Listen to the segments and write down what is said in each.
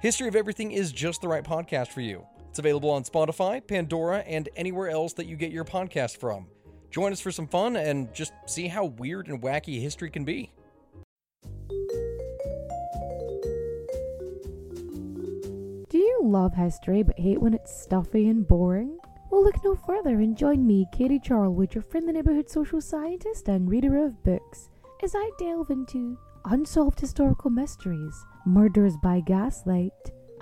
History of Everything is just the right podcast for you. It's available on Spotify, Pandora, and anywhere else that you get your podcast from. Join us for some fun and just see how weird and wacky history can be. Do you love history but hate when it's stuffy and boring? Well, look no further and join me, Katie Charlwood, your friend, the neighbourhood social scientist and reader of books, as I delve into unsolved historical mysteries, murders by gaslight,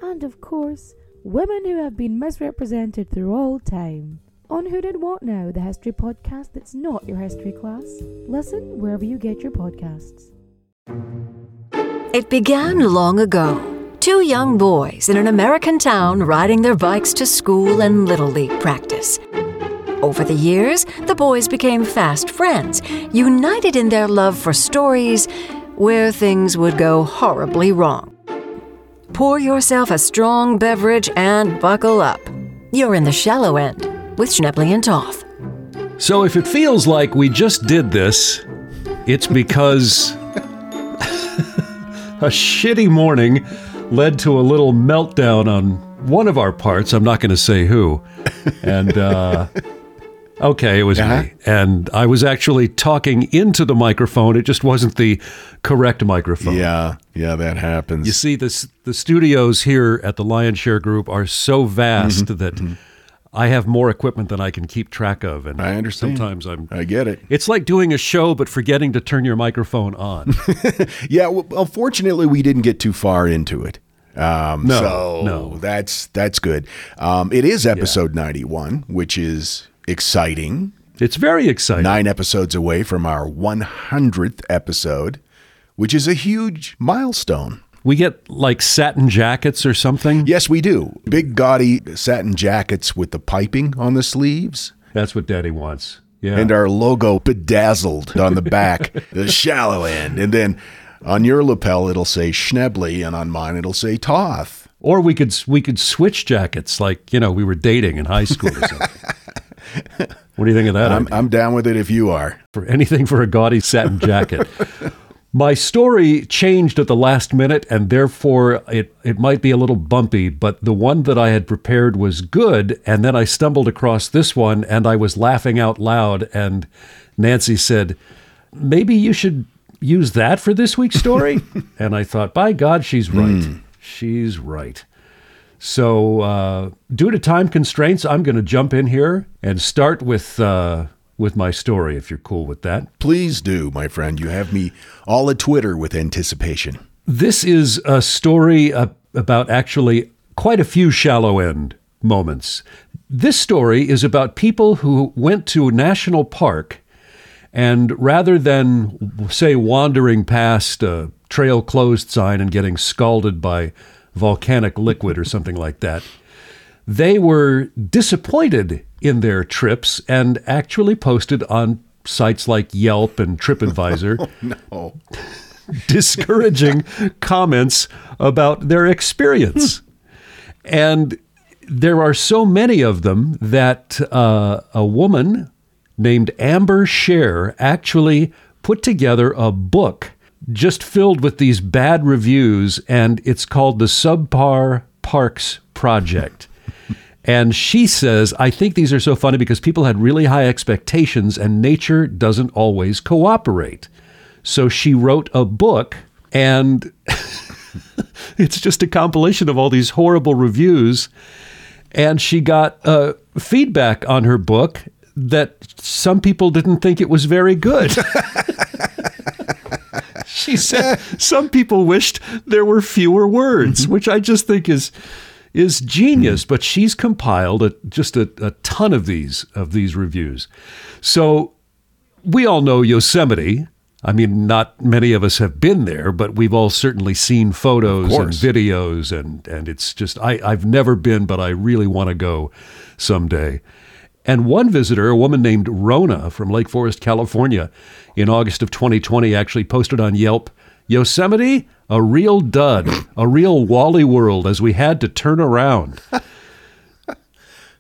and of course, women who have been misrepresented through all time. On Who Did What Now, the history podcast that's not your history class. Listen wherever you get your podcasts. It began long ago. Two young boys in an American town riding their bikes to school and Little League practice. Over the years, the boys became fast friends, united in their love for stories where things would go horribly wrong. Pour yourself a strong beverage and buckle up. You're in the shallow end with Schnebly and Toth. So if it feels like we just did this, it's because a shitty morning led to a little meltdown on one of our parts. I'm not going to say who. And, uh, okay, it was Yeah? me. And I was actually talking into the microphone. It just wasn't the correct microphone. Yeah, yeah, that happens. You see, this, the studios here at the Lion Share Group are so vast that I have more equipment than I can keep track of. And Mm-hmm. I understand. sometimes I'm I get it. it's like doing a show but forgetting to turn your microphone on. Yeah, well, well, fortunately, we didn't get too far into it. Um, No, so no. that's that's good. Um, it is episode ninety one, which is exciting. it's very exciting. Nine episodes away from our one hundredth episode, which is a huge milestone. We get like satin jackets or something. Yes, we do. Big gaudy satin jackets with the piping on the sleeves. That's what Daddy wants. Yeah. and our logo bedazzled on the back, the shallow end. And then on your lapel, it'll say Schnebly, and on mine, it'll say Toth. or we could we could switch jackets like, you know, we were dating in high school or something. What do you think of that? I'm. I'm down with it if you are. for anything for a gaudy satin jacket. My story changed at the last minute, and therefore it, it might be a little bumpy, but the one that I had prepared was good. And then I stumbled across this one, and I was laughing out loud. And Nancy said, Maybe you should use that for this week's story. and I thought, By God, she's right. Hmm. She's right. So, uh, due to time constraints, I'm going to jump in here and start with uh, with my story, if you're cool with that. Please do, my friend. You have me all at Twitter with anticipation. This is a story uh, about actually quite a few shallow end moments. This story is about people who went to a national park and rather than, say, wandering past a trail closed sign and getting scalded by volcanic liquid or something like that, they were disappointed in their trips and actually posted on sites like Yelp and TripAdvisor Oh, discouraging comments about their experience. and there are so many of them that uh, a woman named Amber Share actually put together a book just filled with these bad reviews, and it's called the Subpar Parks Project. And she says, I think these are so funny because people had really high expectations and nature doesn't always cooperate. So she wrote a book, and it's just a compilation of all these horrible reviews. And she got uh, feedback on her book that some people didn't think it was very good. she said some people wished there were fewer words, mm-hmm. which I just think is is genius. But she's compiled a, just a, a ton of these of these reviews. So we all know Yosemite. I mean, not many of us have been there, but we've all certainly seen photos and videos, and and it's just I I've never been, but I really want to go someday. And one visitor, a woman named Rona from Lake Forest, California, in August of 2020, actually posted on Yelp, Yosemite, a real dud, a real Wally world, as we had to turn around.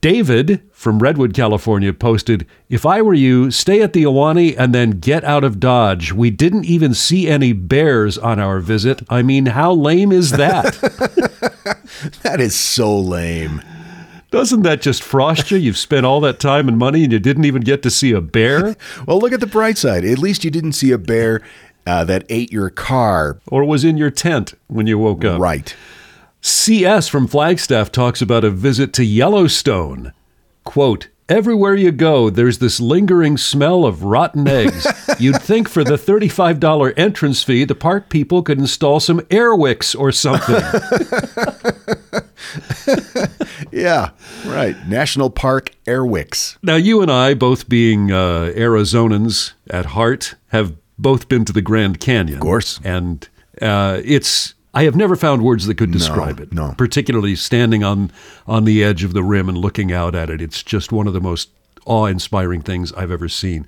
David from Redwood, California posted, If I were you, stay at the Ahwahnee and then get out of Dodge. We didn't even see any bears on our visit. I mean, how lame is that? That is so lame. Doesn't that just frost you? You've spent all that time and money and you didn't even get to see a bear? Well, look at the bright side. At least you didn't see a bear uh, that ate your car. Or was in your tent when you woke up? Right. CS from Flagstaff talks about a visit to Yellowstone. Quote, Everywhere you go, there's this lingering smell of rotten eggs. You'd think for the $35 entrance fee, the park people could install some air wicks or something. Yeah, right. National Park Airwicks. now, you and I, both being uh, Arizonans at heart, have both been to the Grand Canyon. Of course. And uh, it's. I have never found words that could describe it. no. Particularly standing on on the edge of the rim and looking out at it. It's just one of the most awe-inspiring things I've ever seen.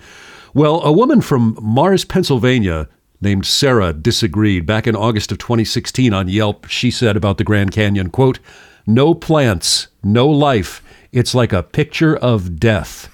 Well, a woman from Mars, Pennsylvania, named Sarah disagreed. Back in August of 2016 on Yelp, she said about the Grand Canyon, quote, "No plants, no life. It's like a picture of death."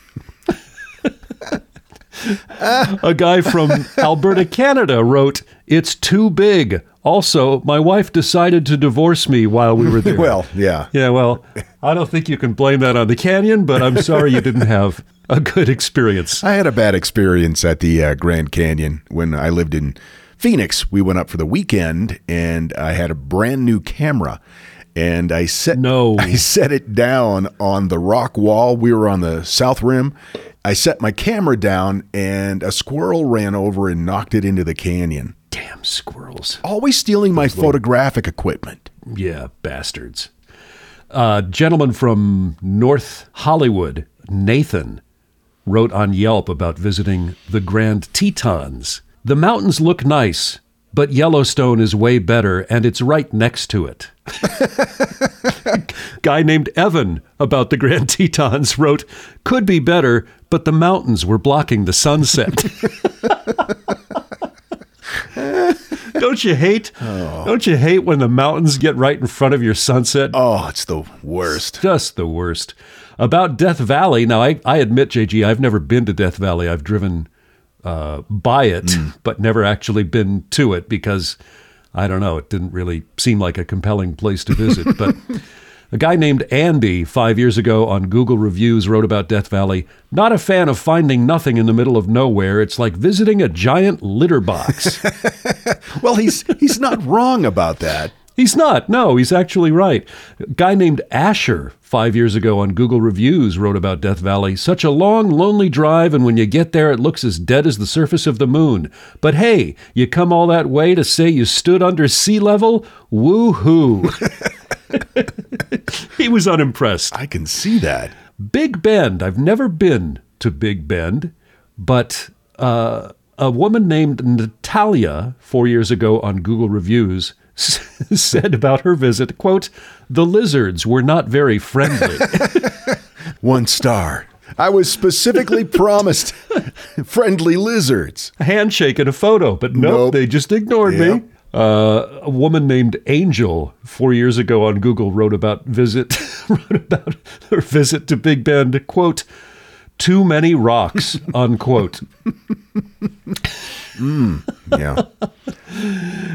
A guy from Alberta, Canada wrote, It's too big. Also, my wife decided to divorce me while we were there. Well, yeah. yeah, well, I don't think you can blame that on the canyon, but I'm sorry you didn't have a good experience. I had a bad experience at the uh, Grand Canyon when I lived in Phoenix. We went up for the weekend, and I had a brand new camera, and I set No. I set it down on the rock wall. We were on the south rim. I set my camera down, and a squirrel ran over and knocked it into the canyon. Damn squirrels. Always stealing my photographic equipment. Yeah, bastards. A gentleman from North Hollywood, Nathan, wrote on Yelp about visiting the Grand Tetons. The mountains look nice, but Yellowstone is way better, and it's right next to it. Guy named Evan about the Grand Tetons wrote, Could be better, but the mountains were blocking the sunset. Don't you hate? Don't you hate when the mountains get right in front of your sunset? Oh, it's the worst. Just the worst. About Death Valley. Now, I, I admit, JG, I've never been to Death Valley. I've driven uh, by it, but never actually been to it because I don't know. It didn't really seem like a compelling place to visit. but a guy named Andy five years ago on Google Reviews wrote about Death Valley. Not a fan of finding nothing in the middle of nowhere. It's like visiting a giant litter box. Well, he's he's not wrong about that. He's not. No, he's actually right. A guy named Asher, five years ago on Google Reviews, wrote about Death Valley. Such a long, lonely drive, and when you get there, it looks as dead as the surface of the moon. But hey, you come all that way to say you stood under sea level? Woo hoo. he was unimpressed. I can see that. Big Bend. I've never been to Big Bend, but uh, a woman named Natalia, four years ago on Google Reviews, said about her visit, quote, the lizards were not very friendly. One star. I was specifically promised friendly lizards. a handshake and a photo, but nope, Nope. they just ignored Yep. me. Uh, a woman named Angel four years ago on Google wrote about visit wrote about her visit to Big Bend. Quote: "Too many rocks." unquote. Yeah.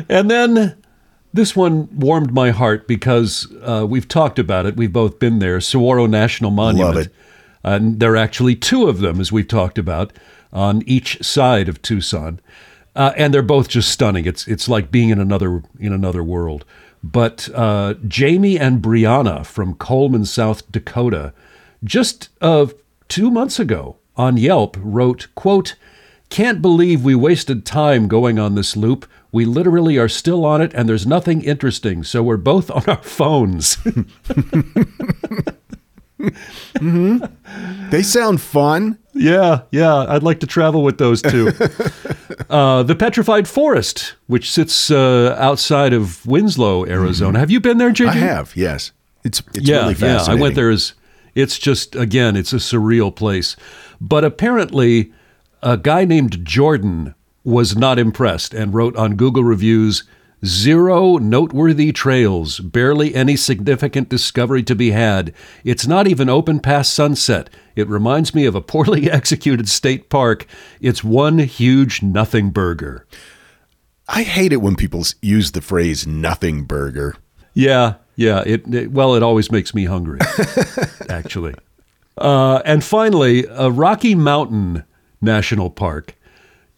And then this one warmed my heart because uh, we've talked about it. We've both been there. Saguaro National Monument. Love it. And there are actually two of them, as we've talked about, on each side of Tucson. Uh, and they're both just stunning. It's it's like being in another in another world. But uh, Jamie and Brianna from Coleman, South Dakota, just uh, two months ago on Yelp wrote, "quote Can't believe we wasted time going on this loop. We literally are still on it, and there's nothing interesting. So we're both on our phones." They sound fun. Yeah, yeah, I'd like to travel with those two. Uh, the Petrified Forest, which sits uh, outside of Winslow, Arizona. Have you been there? Mm-hmm. I have, yes. It's it's yeah, really yeah. I went there as it's just again, it's a surreal place. But apparently, a guy named Jordan was not impressed and wrote on Google reviews. Zero noteworthy trails, barely any significant discovery to be had. It's not even open past sunset. It reminds me of a poorly executed state park. It's one huge nothing burger. I hate it when people use the phrase "nothing burger." Yeah, yeah. It, it well, it always makes me hungry, actually. Uh, and finally, a Rocky Mountain National Park.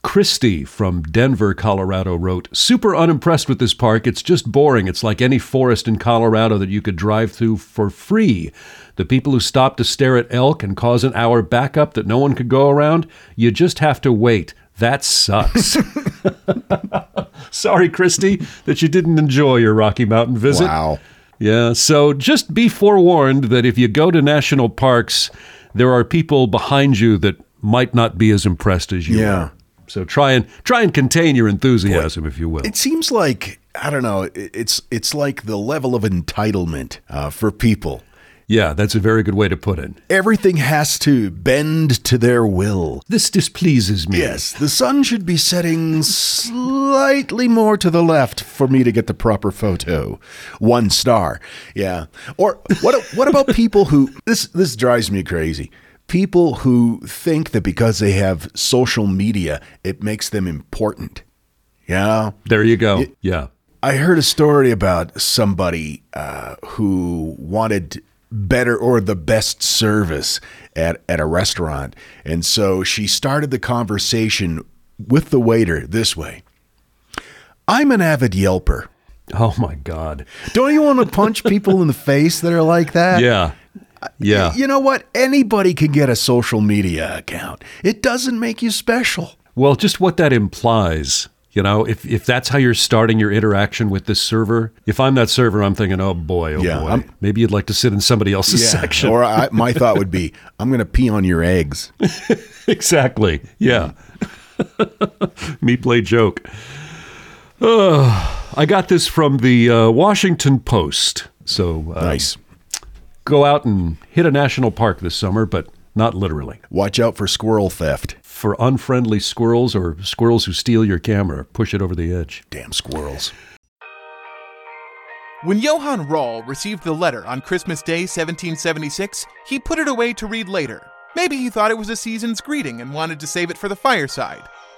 Christy from Denver, Colorado wrote, Super unimpressed with this park. It's just boring. It's like any forest in Colorado that you could drive through for free. The people who stop to stare at elk and cause an hour backup that no one could go around, you just have to wait. That sucks. Sorry, Christy, that you didn't enjoy your Rocky Mountain visit. Wow. Yeah, so just be forewarned that if you go to national parks, there are people behind you that might not be as impressed as you Yeah. are. So try and try and contain your enthusiasm, if you will. It seems like I don't know. It's it's like the level of entitlement uh, for people. yeah, that's a very good way to put it. Everything has to bend to their will. This displeases me. Yes, the sun should be setting slightly more to the left for me to get the proper photo. One star. Yeah. Or what what about people who this this drives me crazy. People who think that because they have social media, it makes them important. Yeah. There you go. yeah. I heard a story about somebody uh, who wanted better or the best service at, at a restaurant. And so she started the conversation with the waiter this way I'm an avid Yelper. Oh my God. Don't you want to punch people in the face that are like that? Yeah. Yeah. You know what? Anybody can get a social media account. It doesn't make you special. Well, just what that implies, you know, if if that's how you're starting your interaction with this server, if I'm that server, I'm thinking, oh boy, oh Yeah, boy, I'm- maybe you'd like to sit in somebody else's section. Or I, my thought would be, I'm going to pee on your eggs. exactly. Yeah. Me play joke. Uh, I got this from the uh, Washington Post. So uh, Nice. Go out and hit a national park this summer, but not literally. Watch out for squirrel theft. For unfriendly squirrels or squirrels who steal your camera, push it over the edge. Damn squirrels. When Johann Rahl received the letter on Christmas Day 1776, he put it away to read later. Maybe he thought it was a season's greeting and wanted to save it for the fireside.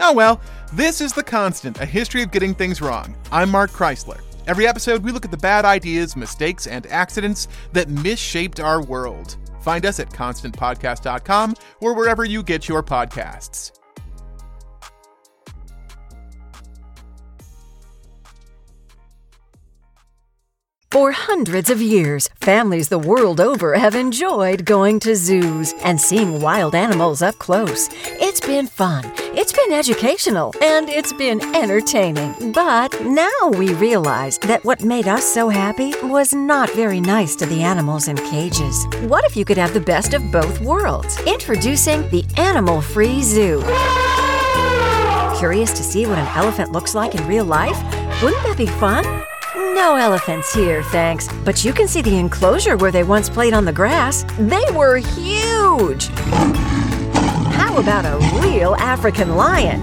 Oh well, this is The Constant, a history of getting things wrong. I'm Mark Chrisler. Every episode, we look at the bad ideas, mistakes, and accidents that misshaped our world. Find us at constantpodcast.com or wherever you get your podcasts. For hundreds of years, families the world over have enjoyed going to zoos and seeing wild animals up close. It's been fun, it's been educational, and it's been entertaining. But now we realize that what made us so happy was not very nice to the animals in cages. What if you could have the best of both worlds? Introducing the Animal Free Zoo. Curious to see what an elephant looks like in real life? Wouldn't that be fun? No elephants here, thanks. But you can see the enclosure where they once played on the grass. They were huge! How about a real African lion?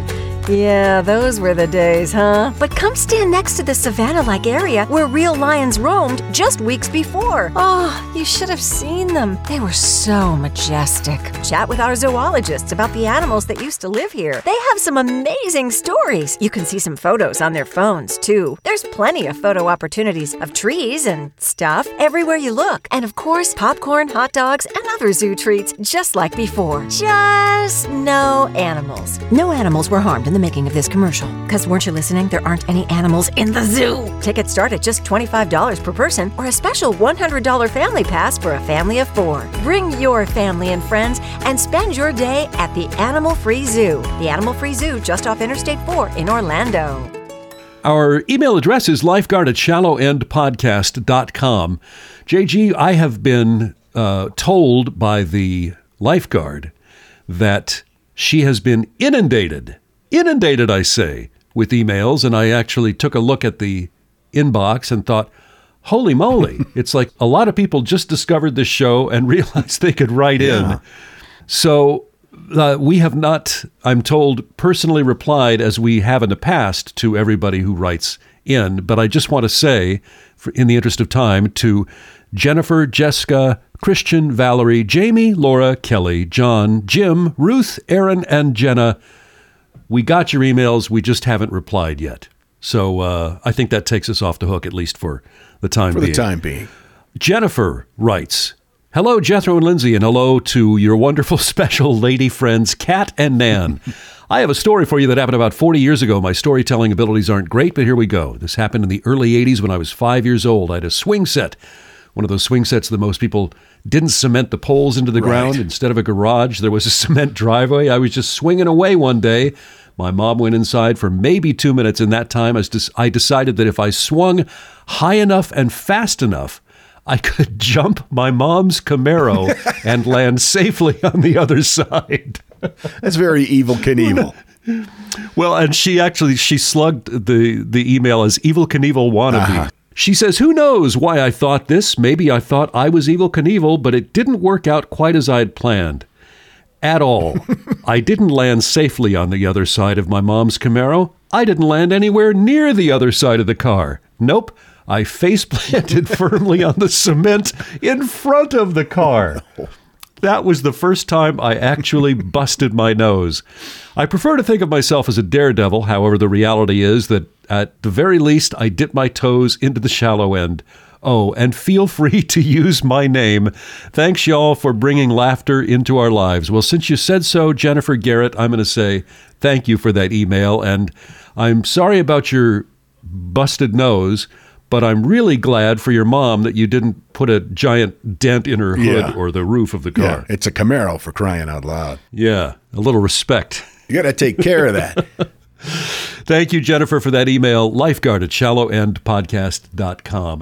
Yeah, those were the days, huh? But come stand next to the savannah like area where real lions roamed just weeks before. Oh, you should have seen them. They were so majestic. Chat with our zoologists about the animals that used to live here. They have some amazing stories. You can see some photos on their phones, too. There's plenty of photo opportunities of trees and stuff everywhere you look. And of course, popcorn, hot dogs, and other zoo treats just like before. Just no animals. No animals were harmed in the making of this commercial. Because weren't you listening? There aren't any animals in the zoo. Tickets start at just $25 per person or a special $100 family pass for a family of four. Bring your family and friends and spend your day at the Animal Free Zoo. The Animal Free Zoo just off Interstate 4 in Orlando. Our email address is lifeguard at shallowendpodcast.com. JG, I have been uh, told by the lifeguard that she has been inundated, inundated, I say, with emails. And I actually took a look at the inbox and thought, holy moly, it's like a lot of people just discovered this show and realized they could write in. So uh, we have not, I'm told, personally replied as we have in the past to everybody who writes in. But I just want to say, for, in the interest of time, to Jennifer, Jessica, Christian, Valerie, Jamie, Laura, Kelly, John, Jim, Ruth, Aaron, and Jenna. We got your emails. We just haven't replied yet. So uh, I think that takes us off the hook, at least for the time For being. the time being. Jennifer writes, Hello, Jethro and Lindsay, and hello to your wonderful special lady friends, Kat and Nan. I have a story for you that happened about 40 years ago. My storytelling abilities aren't great, but here we go. This happened in the early 80s when I was five years old. I had a swing set, one of those swing sets that most people didn't cement the poles into the ground. Instead of a garage, there was a cement driveway. I was just swinging away one day. My mom went inside for maybe two minutes. In that time, I decided that if I swung high enough and fast enough, I could jump my mom's Camaro and land safely on the other side. That's very Evel Knievel. Well, and she actually she slugged the the email as Evel Knievel wannabe. Uh-huh. She says, "Who knows why I thought this? Maybe I thought I was Evel Knievel, but it didn't work out quite as I had planned." At all. I didn't land safely on the other side of my mom's Camaro. I didn't land anywhere near the other side of the car. Nope. I face planted firmly on the cement in front of the car. That was the first time I actually busted my nose. I prefer to think of myself as a daredevil, however, the reality is that at the very least, I dip my toes into the shallow end. Oh, and feel free to use my name. Thanks, y'all, for bringing laughter into our lives. Well, since you said so, Jennifer Garrett, I'm going to say thank you for that email. And I'm sorry about your busted nose, but I'm really glad for your mom that you didn't put a giant dent in her hood Yeah. or the roof of the car. Yeah, it's a Camaro for crying out loud. Yeah, a little respect. You got to take care of that. Thank you, Jennifer, for that email. Lifeguard at shallowendpodcast.com.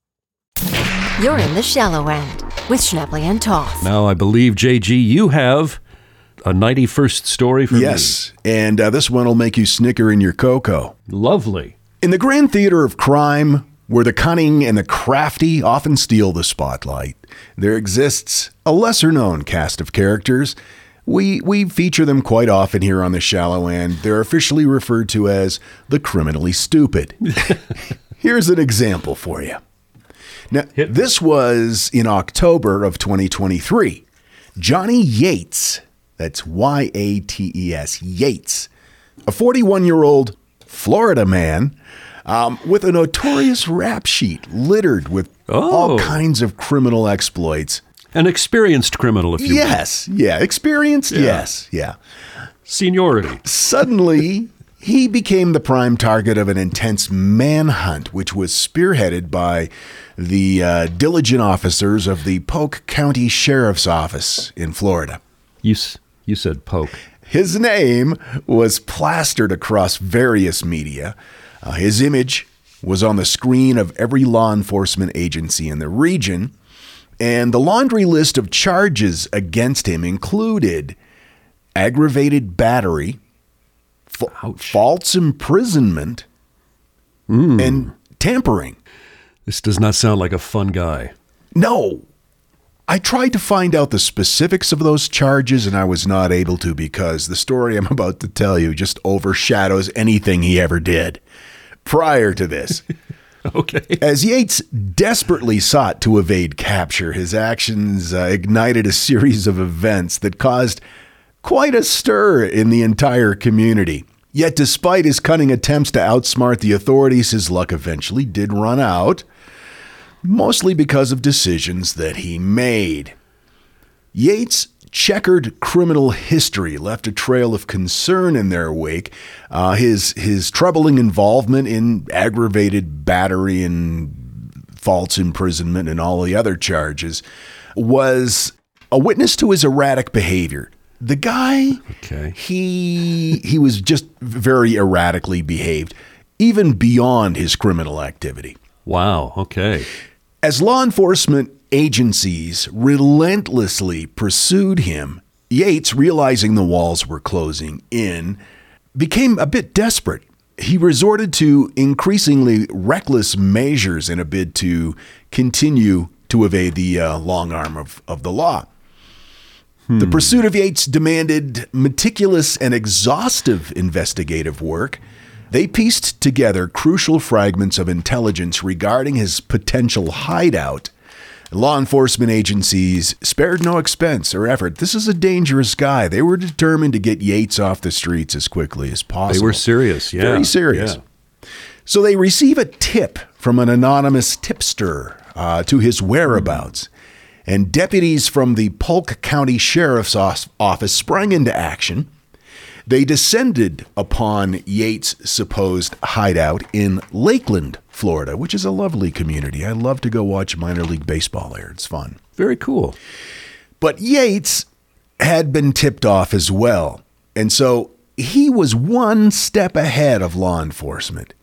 You're in the shallow end with Schnebly and Toth. Now, I believe, JG, you have a 91st story for yes, and uh, this one will make you snicker in your cocoa. Lovely. In the grand theater of crime, where the cunning and the crafty often steal the spotlight, there exists a lesser known cast of characters. We, we feature them quite often here on the shallow end. They're officially referred to as the criminally stupid. Here's an example for you. Now, this was in October of 2023. Johnny Yates, that's Y A T E S, Yates, a 41 year old Florida man um, with a notorious rap sheet littered with Oh. all kinds of criminal exploits. An experienced criminal, if you will. Yes, yeah, experienced, yes, yeah. Seniority. Suddenly, he became the prime target of an intense manhunt, which was spearheaded by the uh, diligent officers of the Polk County Sheriff's Office in Florida. You, you said Polk. His name was plastered across various media. Uh, his image was on the screen of every law enforcement agency in the region. And the laundry list of charges against him included aggravated battery, fa- false imprisonment, and tampering. This does not sound like a fun guy. No. I tried to find out the specifics of those charges and I was not able to because the story I'm about to tell you just overshadows anything he ever did prior to this. Okay. As Yates desperately sought to evade capture, his actions uh, ignited a series of events that caused quite a stir in the entire community. Yet, despite his cunning attempts to outsmart the authorities, his luck eventually did run out, mostly because of decisions that he made. Yates' checkered criminal history left a trail of concern in their wake. Uh, his his troubling involvement in aggravated battery and false imprisonment and all the other charges was a witness to his erratic behavior. The guy, Okay. he he was just very erratically behaved, even beyond his criminal activity. Wow. Okay. As law enforcement agencies relentlessly pursued him, Yates, realizing the walls were closing in, became a bit desperate. He resorted to increasingly reckless measures in a bid to continue to evade the uh, long arm of, of the law. The pursuit of Yates demanded meticulous and exhaustive investigative work. They pieced together crucial fragments of intelligence regarding his potential hideout. Law enforcement agencies spared no expense or effort. This is a dangerous guy. They were determined to get Yates off the streets as quickly as possible. They were serious. Yeah. Very serious. Yeah. So they receive a tip from an anonymous tipster uh, to his whereabouts. And deputies from the Polk County Sheriff's Office sprang into action. They descended upon Yates' supposed hideout in Lakeland, Florida, which is a lovely community. I love to go watch minor league baseball there. It's fun. Very cool. But Yates had been tipped off as well. And so he was one step ahead of law enforcement.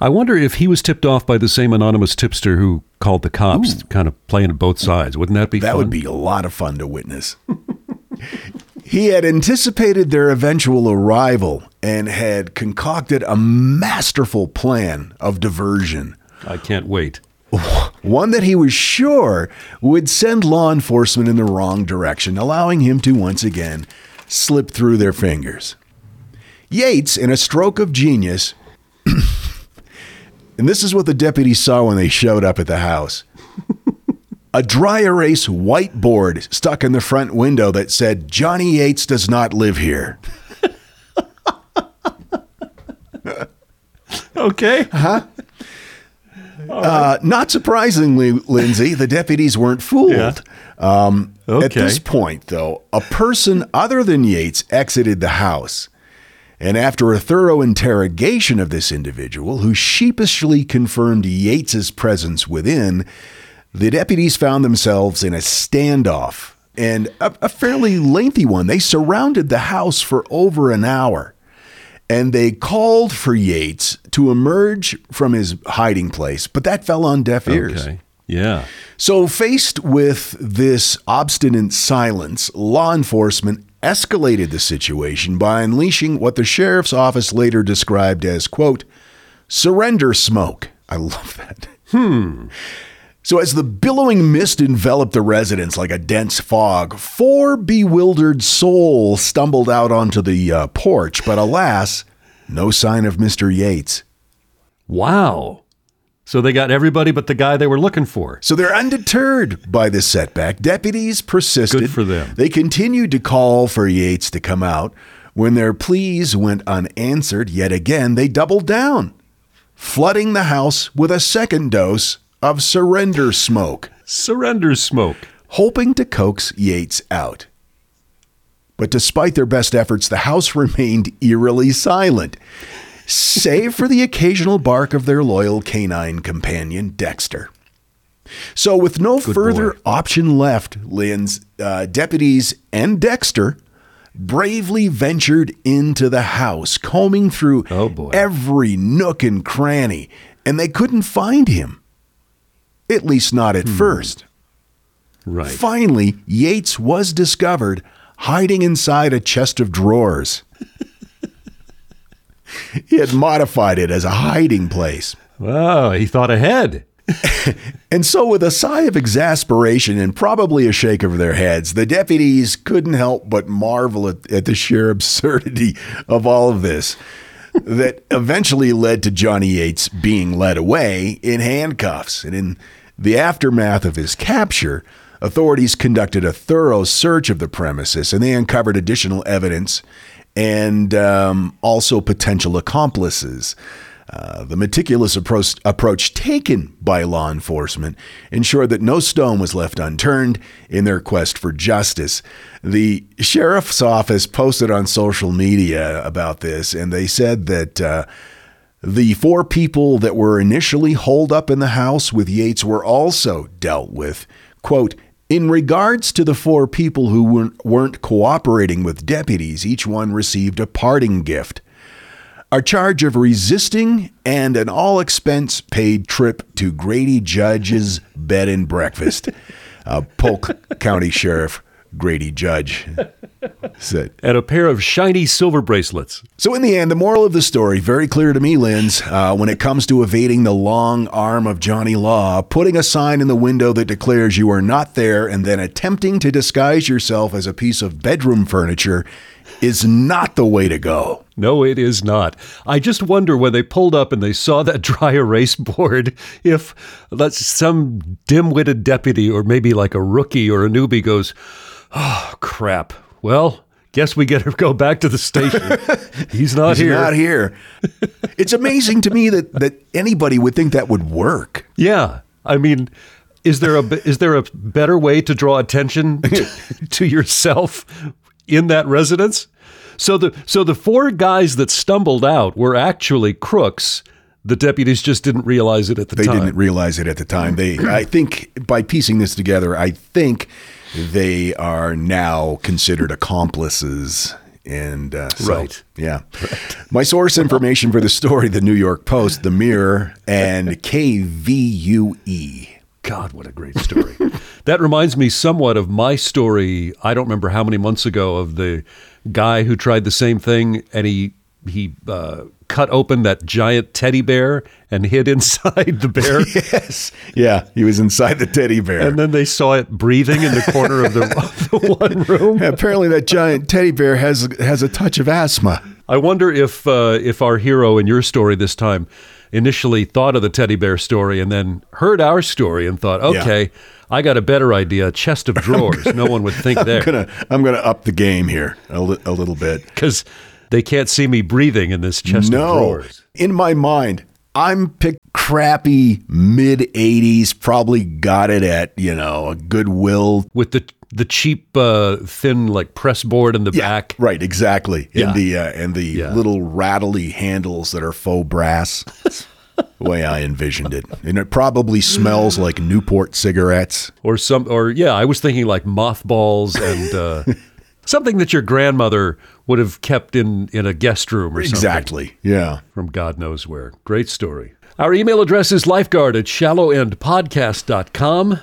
I wonder if he was tipped off by the same anonymous tipster who called the cops, kind of playing both sides. Wouldn't that be That fun? would be a lot of fun to witness. he had anticipated their eventual arrival and had concocted a masterful plan of diversion. I can't wait. One that he was sure would send law enforcement in the wrong direction, allowing him to once again slip through their fingers. Yates, in a stroke of genius, and this is what the deputies saw when they showed up at the house a dry erase whiteboard stuck in the front window that said, Johnny Yates does not live here. Okay. Uh, not surprisingly, Lindsay, the deputies weren't fooled. Yeah. Um, At this point, though, a person other than Yates exited the house. And after a thorough interrogation of this individual, who sheepishly confirmed Yates's presence within, the deputies found themselves in a standoff and a, a fairly lengthy one. They surrounded the house for over an hour and they called for Yates to emerge from his hiding place, but that fell on deaf ears. Okay. Yeah. So, faced with this obstinate silence, law enforcement escalated the situation by unleashing what the sheriff's office later described as, quote, surrender smoke. I love that. Hmm. So, as the billowing mist enveloped the residence like a dense fog, four bewildered souls stumbled out onto the uh, porch, but alas, no sign of Mr. Yates. Wow. So they got everybody but the guy they were looking for. So they're undeterred by this setback. Deputies persisted. Good for them. They continued to call for Yates to come out. When their pleas went unanswered, yet again they doubled down, flooding the house with a second dose of surrender smoke, Surrender smoke. hoping to coax Yates out. But despite their best efforts, the house remained eerily silent, save for the occasional bark of their loyal canine companion, Dexter. So, with no further boy. option left, Lynn's uh, deputies and Dexter bravely ventured into the house, combing through Oh, every nook and cranny, and they couldn't find him. At least not Hmm. at first. Right. Finally, Yates was discovered hiding inside a chest of drawers. he had modified it as a hiding place. Wow, he thought ahead. And so, with a sigh of exasperation and probably a shake of their heads, the deputies couldn't help but marvel at, at the sheer absurdity of all of this that eventually led to Johnny Yates being led away in handcuffs. And in the aftermath of his capture, authorities conducted a thorough search of the premises and they uncovered additional evidence and um, also potential accomplices. Uh, the meticulous approach, approach taken by law enforcement ensured that no stone was left unturned in their quest for justice. The sheriff's office posted on social media about this, and they said that uh, the four people that were initially holed up in the house with Yates were also dealt with. Quote, in regards to the four people who weren't, cooperating with deputies, each one received a parting gift a charge of resisting and an all expense paid trip to Grady Judd's bed and breakfast. Uh, Polk County Sheriff Grady Judd said. And a pair of shiny silver bracelets. So, in the end, the moral of the story, very clear to me, Linz, uh, when it comes to evading the long arm of Johnny Law, putting a sign in the window that declares you are not there and then attempting to disguise yourself as a piece of bedroom furniture is not the way to go. No, it is not. I just wonder when they pulled up and they saw that dry erase board if let's some dim-witted deputy or maybe like a rookie or a newbie goes, "Oh crap. Well, guess we get to go back to the station. He's not here. He's here." not here. it's amazing to me that, that anybody would think that would work. Yeah. I mean, is there a is there a better way to draw attention to yourself in that residence? So the so the four guys that stumbled out were actually crooks. The deputies just didn't realize it at the They time. didn't realize it at the time. They, I think, by piecing this together, I think they are now considered accomplices. And uh, so, Right. yeah. My source information for the story: the New York Post, the Mirror, and KVUE. God, what a great story. that reminds me somewhat of my story. I don't remember how many months ago of the guy who tried the same thing and he he uh, cut open that giant teddy bear and hid inside the bear. Yes, yeah, he was inside the teddy bear. And then they saw it breathing in the corner of the, of the one room. Apparently, that giant teddy bear has has a touch of asthma. I wonder if uh, if our hero in your story this time initially thought of the teddy bear story and then heard our story and thought, okay, I got a better idea. A chest of drawers. no one would think there I'm gonna I'm gonna up the game here a, li- a little bit. because they can't see me breathing in this chest of no, drawers. in my mind, I'm pick crappy mid '80s. Probably got it at you know a Goodwill. With the the cheap, uh, thin like press board in the back. right, exactly. Yeah. And the uh, and the Yeah. little rattly handles that are faux brass. the way I envisioned it, and it probably smells like Newport cigarettes. or some or yeah i was thinking like mothballs and uh, something that your grandmother would have kept in in a guest room or something Exactly. Yeah. from god knows where great story our email address is lifeguard at shallowendpodcast.com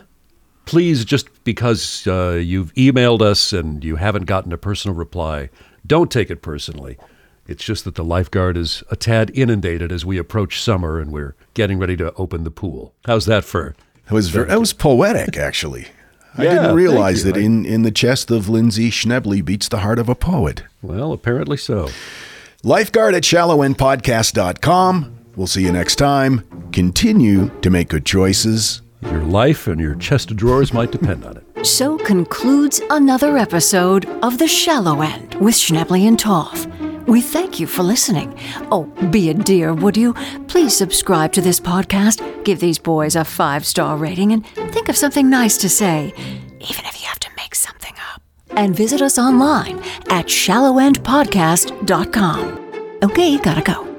please just because uh, you've emailed us and you haven't gotten a personal reply don't take it personally it's just that the lifeguard is a tad inundated as we approach summer and we're getting ready to open the pool how's that for It was very, that was poetic, actually. I Yeah, didn't realize that in, in the chest of Lindsay Schnebly beats the heart of a poet. Well apparently so Lifeguard at shallowendpodcast.com. We'll see you next time. Continue to make good choices. Your life and your chest of drawers might depend on it. So concludes another episode of The Shallow End with Schnebly and Toth. We thank you for listening. Oh, be a dear, would you? Please subscribe to this podcast, give these boys a five star rating, and think of something nice to say, even if you have to make something up. And visit us online at shallowendpodcast.com. Okay, gotta go.